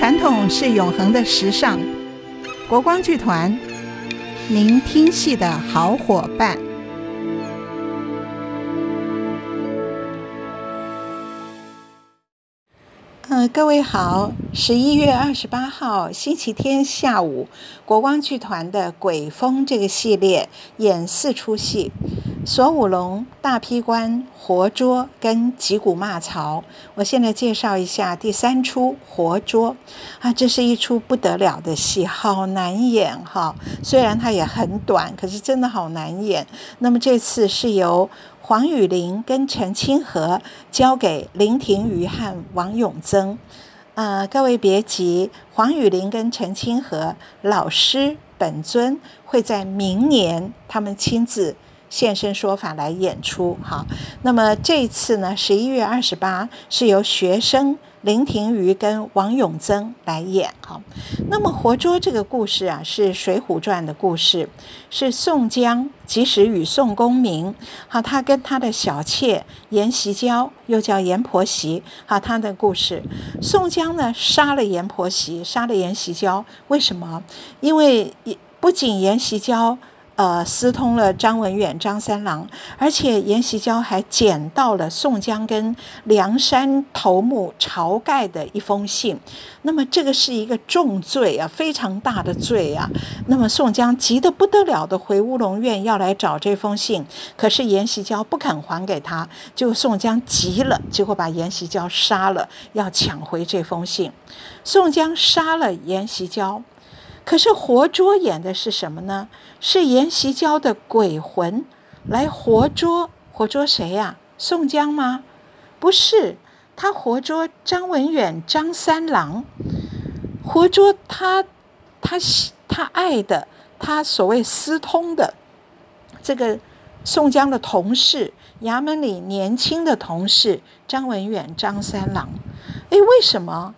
传统是永恒的时尚。国光剧团，您听戏的好伙伴。呃，各位好，十一月二十八号星期天下午，国光剧团的《鬼风》这个系列演四出戏。锁五龙、大劈关、活捉跟击鼓骂曹。我现在介绍一下第三出活捉啊，这是一出不得了的戏，好难演哈。虽然它也很短，可是真的好难演。那么这次是由黄雨玲跟陈清和交给林庭瑜和王永增。呃，各位别急，黄雨玲跟陈清和老师本尊会在明年他们亲自。现身说法来演出，好，那么这次呢，十一月二十八是由学生林庭瑜跟王永增来演，好，那么活捉这个故事啊，是《水浒传》的故事，是宋江及时雨宋公明，好，他跟他的小妾阎锡娇，又叫阎婆惜，好，他的故事，宋江呢杀了阎婆惜，杀了阎锡娇，为什么？因为不仅阎锡娇。呃，私通了张文远、张三郎，而且阎锡娇还捡到了宋江跟梁山头目晁盖的一封信。那么这个是一个重罪啊，非常大的罪啊。那么宋江急得不得了的回乌龙院要来找这封信，可是阎锡娇不肯还给他，就宋江急了，结果把阎锡娇杀了，要抢回这封信。宋江杀了阎锡娇。可是活捉演的是什么呢？是阎锡娇的鬼魂来活捉，活捉谁呀？宋江吗？不是，他活捉张文远、张三郎，活捉他，他他爱的，他所谓私通的这个宋江的同事，衙门里年轻的同事张文远、张三郎。哎，为什么？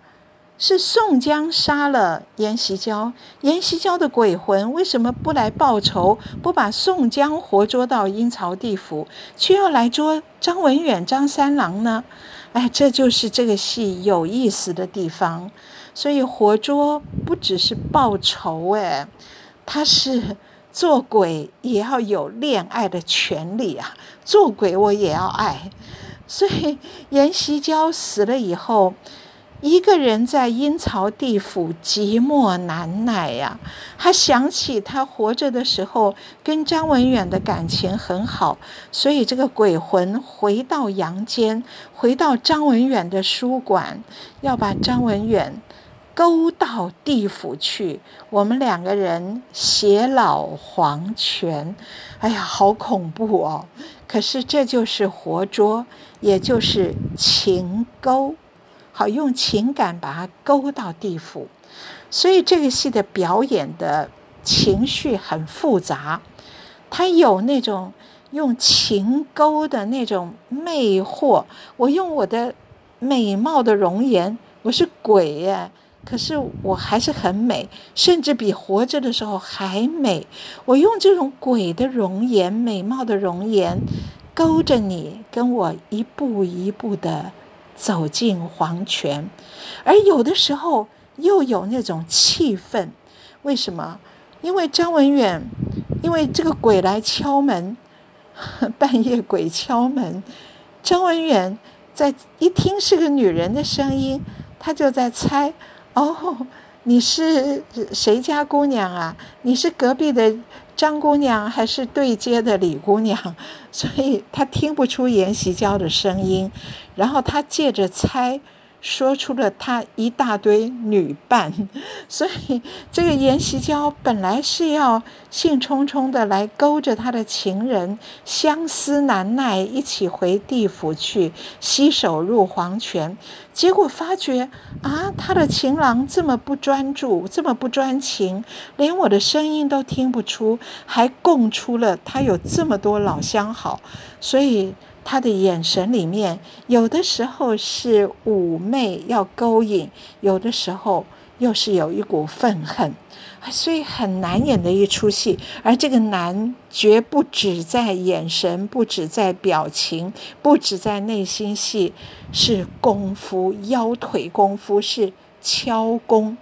是宋江杀了阎锡娇，阎锡娇的鬼魂为什么不来报仇，不把宋江活捉到阴曹地府，却要来捉张文远、张三郎呢？哎，这就是这个戏有意思的地方。所以活捉不只是报仇，哎，他是做鬼也要有恋爱的权利啊！做鬼我也要爱。所以阎锡娇死了以后。一个人在阴曹地府寂寞难耐呀，他想起他活着的时候跟张文远的感情很好，所以这个鬼魂回到阳间，回到张文远的书馆，要把张文远勾到地府去。我们两个人偕老黄泉，哎呀，好恐怖哦！可是这就是活捉，也就是情勾。好，用情感把它勾到地府，所以这个戏的表演的情绪很复杂，它有那种用情勾的那种魅惑。我用我的美貌的容颜，我是鬼耶，可是我还是很美，甚至比活着的时候还美。我用这种鬼的容颜、美貌的容颜，勾着你，跟我一步一步的。走进黄泉，而有的时候又有那种气氛。为什么？因为张文远，因为这个鬼来敲门，半夜鬼敲门。张文远在一听是个女人的声音，他就在猜：哦，你是谁家姑娘啊？你是隔壁的张姑娘，还是对接的李姑娘？所以她听不出阎锡娇的声音。然后她借着猜，说出了他一大堆女伴，所以这个阎锡娇本来是要兴冲冲的来勾着他的情人，相思难耐，一起回地府去洗手入黄泉，结果发觉啊，他的情郎这么不专注，这么不专情，连我的声音都听不出，还供出了他有这么多老相好，所以。他的眼神里面，有的时候是妩媚要勾引，有的时候又是有一股愤恨，所以很难演的一出戏。而这个难，绝不止在眼神，不止在表情，不止在内心戏，是功夫，腰腿功夫，是敲功。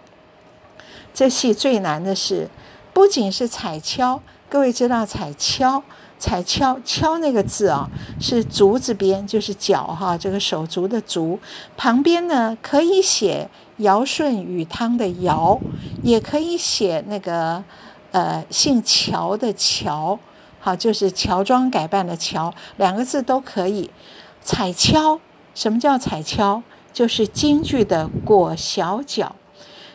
这戏最难的是，不仅是踩跷，各位知道踩跷，踩跷跷那个字啊，是足字边，就是脚哈，这个手足的足，旁边呢可以写尧舜禹汤的尧，也可以写那个呃姓乔的乔，好，就是乔装改扮的乔，两个字都可以。踩跷，什么叫踩跷？就是京剧的裹小脚。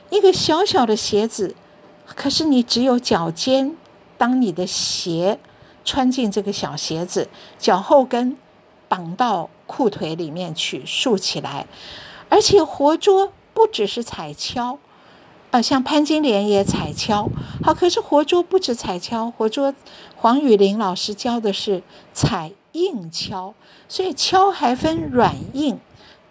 一个小小的鞋子，可是你只有脚尖当你的鞋，穿进这个小鞋子，脚后跟绑到裤腿里面去竖起来，而且活捉不只是踩敲，呃，像潘金莲也踩敲，好，可是活捉不止踩敲，活捉黄宇玲老师教的是踩硬敲，所以敲还分软硬，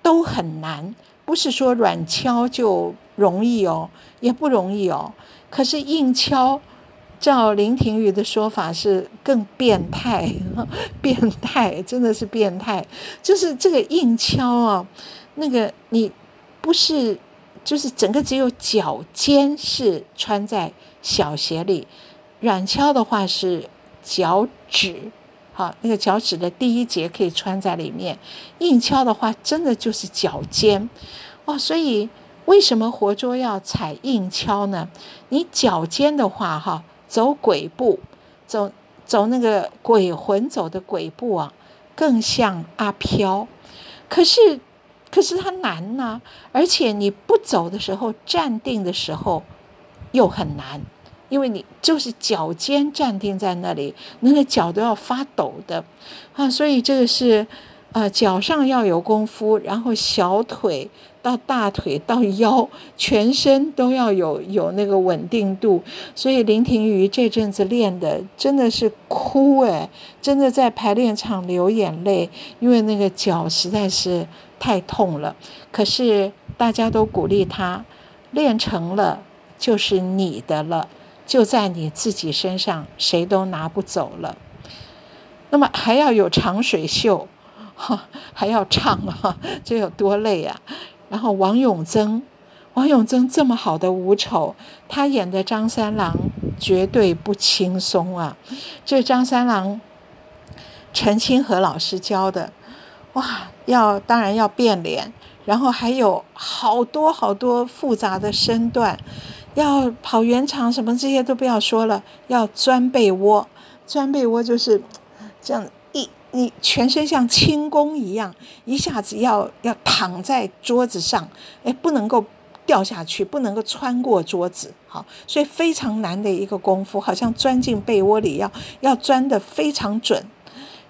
都很难。不是说软敲就容易哦，也不容易哦。可是硬敲，照林庭瑜的说法是更变态，变态真的是变态。就是这个硬敲啊，那个你不是，就是整个只有脚尖是穿在小鞋里，软敲的话是脚趾。好，那个脚趾的第一节可以穿在里面。硬敲的话，真的就是脚尖哦。所以为什么活捉要踩硬敲呢？你脚尖的话，哈，走鬼步，走走那个鬼魂走的鬼步啊，更像阿飘。可是，可是它难呢，而且你不走的时候，站定的时候又很难。因为你就是脚尖站定在那里，那个脚都要发抖的啊，所以这个是，呃，脚上要有功夫，然后小腿到大腿到腰，全身都要有有那个稳定度。所以林庭瑜这阵子练的真的是哭哎，真的在排练场流眼泪，因为那个脚实在是太痛了。可是大家都鼓励他，练成了就是你的了。就在你自己身上，谁都拿不走了。那么还要有长水袖，哈，还要唱啊，这有多累啊！然后王永增，王永增这么好的武丑，他演的张三郎绝对不轻松啊。这张三郎，陈清河老师教的，哇，要当然要变脸，然后还有好多好多复杂的身段。要跑圆场什么这些都不要说了，要钻被窝，钻被窝就是这样你全身像轻功一样，一下子要要躺在桌子上，哎，不能够掉下去，不能够穿过桌子，好，所以非常难的一个功夫，好像钻进被窝里要要钻得非常准，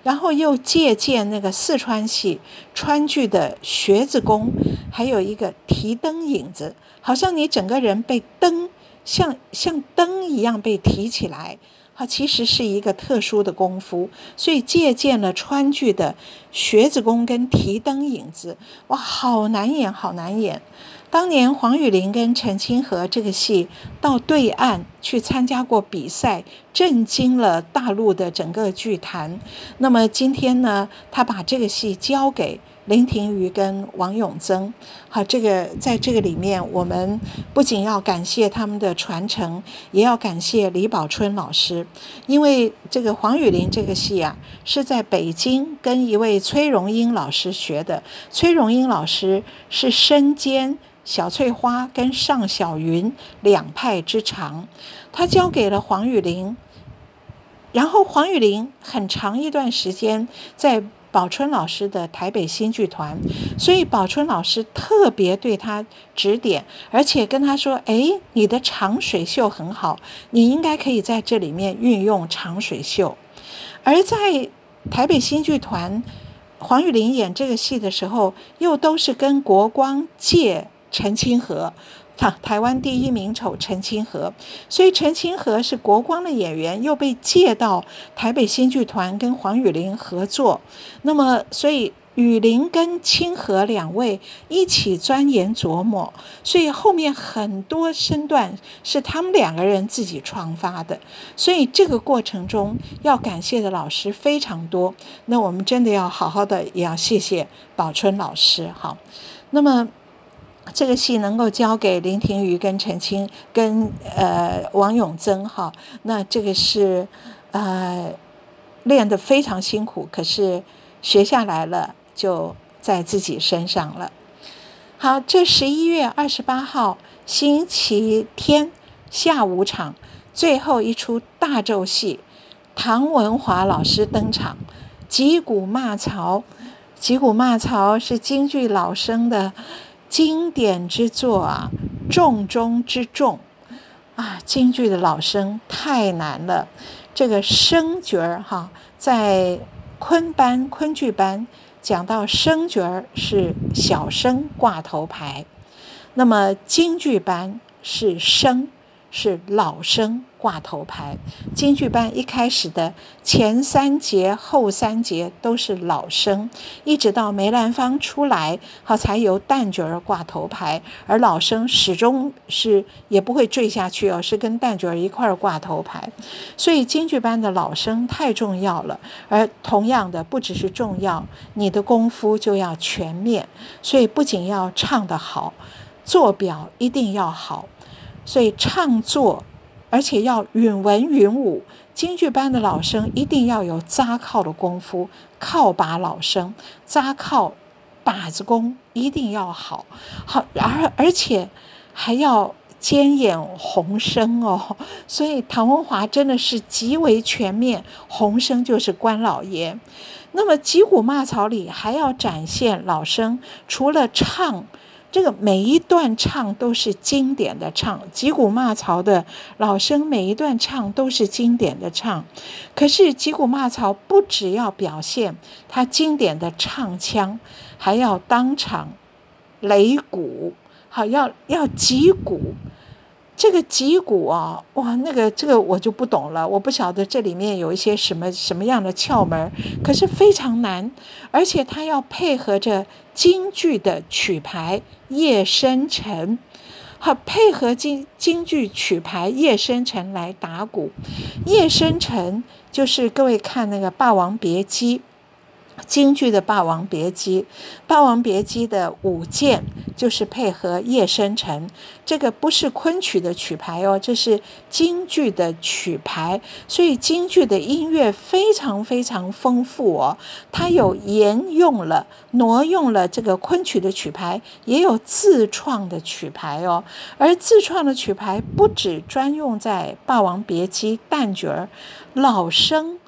然后又借鉴那个四川戏川剧的学子功，还有一个提灯影子。好像你整个人被灯像像灯一样被提起来，它其实是一个特殊的功夫，所以借鉴了川剧的学子功跟提灯影子，哇，好难演，好难演。当年黄雨玲跟陈清河这个戏到对岸去参加过比赛，震惊了大陆的整个剧坛。那么今天呢，他把这个戏交给。林庭瑜跟王永增，好，这个在这个里面，我们不仅要感谢他们的传承，也要感谢李宝春老师，因为这个黄雨玲这个戏啊，是在北京跟一位崔荣英老师学的。崔荣英老师是身兼小翠花跟尚小云两派之长，他交给了黄雨玲，然后黄雨玲很长一段时间在。宝春老师的台北新剧团，所以宝春老师特别对他指点，而且跟他说：“哎，你的长水袖很好，你应该可以在这里面运用长水袖。”而在台北新剧团，黄玉玲演这个戏的时候，又都是跟国光借陈清河。台台湾第一名丑陈清河，所以陈清河是国光的演员，又被借到台北新剧团跟黄雨玲合作。那么，所以雨玲跟清河两位一起钻研琢磨，所以后面很多身段是他们两个人自己创发的。所以这个过程中要感谢的老师非常多。那我们真的要好好的，也要谢谢宝春老师。好，那么。这个戏能够交给林庭瑜跟陈清跟呃王永增哈，那这个是呃练得非常辛苦，可是学下来了就在自己身上了。好，这十一月二十八号星期天下午场最后一出大轴戏，唐文华老师登场，击鼓骂曹。击鼓骂曹是京剧老生的经典之作啊，重中之重啊！京剧的老生太难了，这个生角儿哈，在昆班昆剧班讲到生角儿是小生挂头牌，那么京剧班是生是老生。挂头牌，京剧班一开始的前三节、后三节都是老生，一直到梅兰芳出来，好才由旦角儿挂头牌，而老生始终是也不会坠下去哦，是跟旦角儿一块挂头牌。所以京剧班的老生太重要了，而同样的不只是重要，你的功夫就要全面，所以不仅要唱得好，做表一定要好，所以唱作。而且要允文允武，京剧班的老生一定要有扎靠的功夫，靠把老生扎靠把子功一定要好，好而而且还要兼演红生哦，所以唐文华真的是极为全面，红生就是关老爷。那么击鼓骂曹里还要展现老生除了唱。这个每一段唱都是经典的唱，击鼓骂曹的老生每一段唱都是经典的唱。可是击鼓骂曹不只要表现他经典的唱腔，还要当场擂鼓，好要要击鼓。这个击鼓啊，哇，那个这个我就不懂了，我不晓得这里面有一些什么什么样的窍门，可是非常难，而且他要配合着京剧的曲牌《夜深沉》，好配合京京剧曲牌《夜深沉》来打鼓，《夜深沉》就是各位看那个《霸王别姬》。京剧的《霸王别姬》，《霸王别姬》的舞剑就是配合《夜深沉》，这个不是昆曲的曲牌哦，这是京剧的曲牌，所以京剧的音乐非常非常丰富哦。它有沿用了、挪用了这个昆曲的曲牌，也有自创的曲牌哦。而自创的曲牌不只专用在《霸王别姬》旦角儿、老生。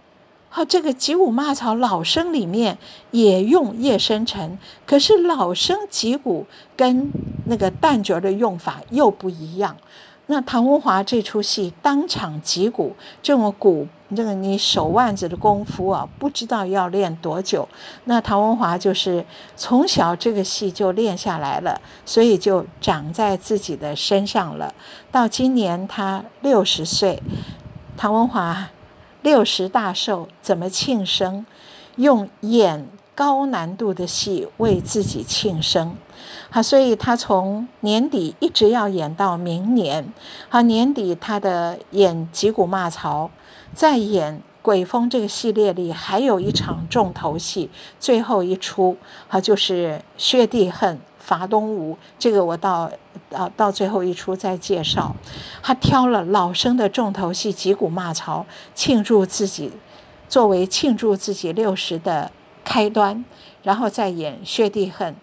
好，这个击鼓骂曹老生里面也用夜深沉，可是老生击鼓跟那个旦角的用法又不一样。那唐文华这出戏当场击鼓，这种鼓，这个你手腕子的功夫啊，不知道要练多久。那唐文华就是从小这个戏就练下来了，所以就长在自己的身上了。到今年他六十岁，唐文华。六十大寿怎么庆生？用演高难度的戏为自己庆生。好，所以他从年底一直要演到明年。好，年底他的演击鼓骂曹，在演鬼风这个系列里还有一场重头戏，最后一出，好，就是薛弟恨。伐东吴，这个我到啊到最后一出再介绍。他挑了老生的重头戏，击鼓骂曹，庆祝自己，作为庆祝自己六十的开端，然后再演薛帝恨，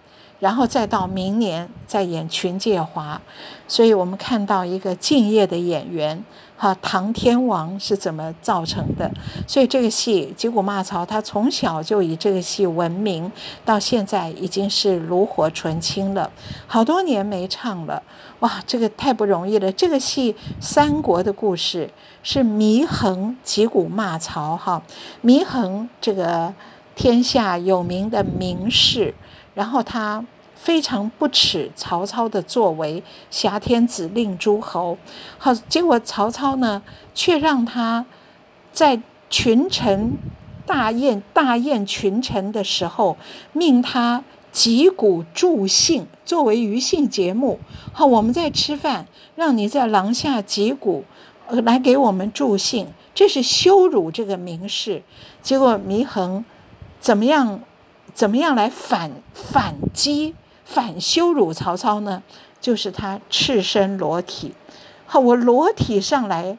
然后再到明年再演群介华。所以我们看到一个敬业的演员。哈，唐天王是怎么造成的？所以这个戏《击鼓骂曹》，他从小就以这个戏闻名，到现在已经是炉火纯青了，好多年没唱了。哇，这个太不容易了。这个戏三国的故事是祢衡击鼓骂曹，哈，祢衡这个天下有名的名士，然后他。非常不耻曹操的作为，挟天子令诸侯。好，结果曹操呢，却让他在群臣大宴大宴群臣的时候，命他击鼓助兴，作为余兴节目。好，我们在吃饭，让你在廊下击鼓，呃，来给我们助兴，这是羞辱这个名士。结果祢衡怎么样？怎么样来反反击？反羞辱曹操呢？就是他赤身裸体，好，我裸体上来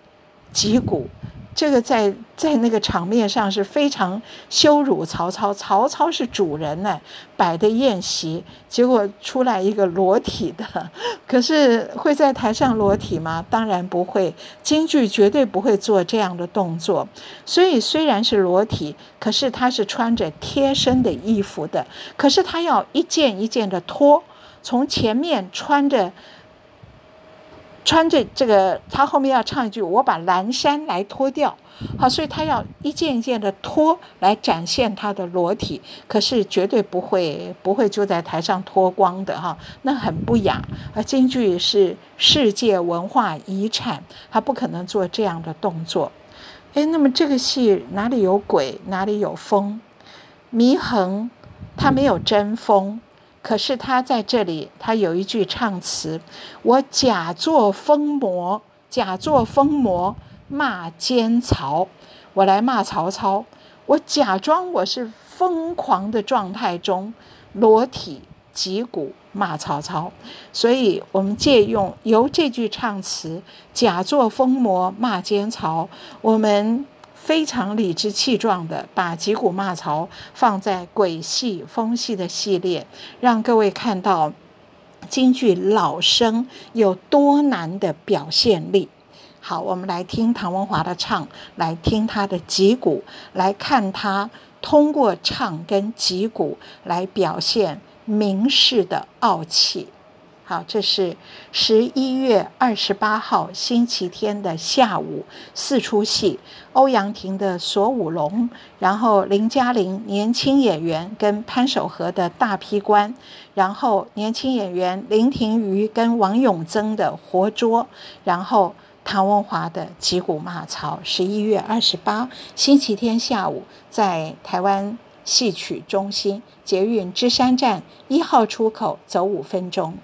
击鼓。这个在在那个场面上是非常羞辱曹操。曹操是主人呢，摆的宴席，结果出来一个裸体的。可是会在台上裸体吗？当然不会。京剧绝对不会做这样的动作。所以虽然是裸体，可是他是穿着贴身的衣服的。可是他要一件一件的脱，从前面穿着。穿着这个，他后面要唱一句：“我把蓝衫来脱掉。”好，所以他要一件一件的脱来展现他的裸体，可是绝对不会不会就在台上脱光的哈，那很不雅。而京剧是世界文化遗产，他不可能做这样的动作。诶，那么这个戏哪里有鬼，哪里有风？祢衡他没有真疯。可是他在这里，他有一句唱词：“我假作疯魔，假作疯魔骂奸曹。我来骂曹操，我假装我是疯狂的状态中，裸体击鼓骂曹操。所以，我们借用由这句唱词‘假作疯魔骂奸曹’，我们。”非常理直气壮地把击鼓骂曹放在鬼戏、风戏的系列，让各位看到京剧老生有多难的表现力。好，我们来听唐文华的唱，来听他的击鼓，来看他通过唱跟击鼓来表现名士的傲气。好，这是十一月二十八号星期天的下午四出戏，欧阳婷的锁五龙，然后林嘉玲年轻演员跟潘守和的大批官，然后年轻演员林庭瑜跟王永增的活捉，然后唐文华的击鼓骂曹。十一月二十八星期天下午，在台湾戏曲中心捷运芝山站一号出口走五分钟。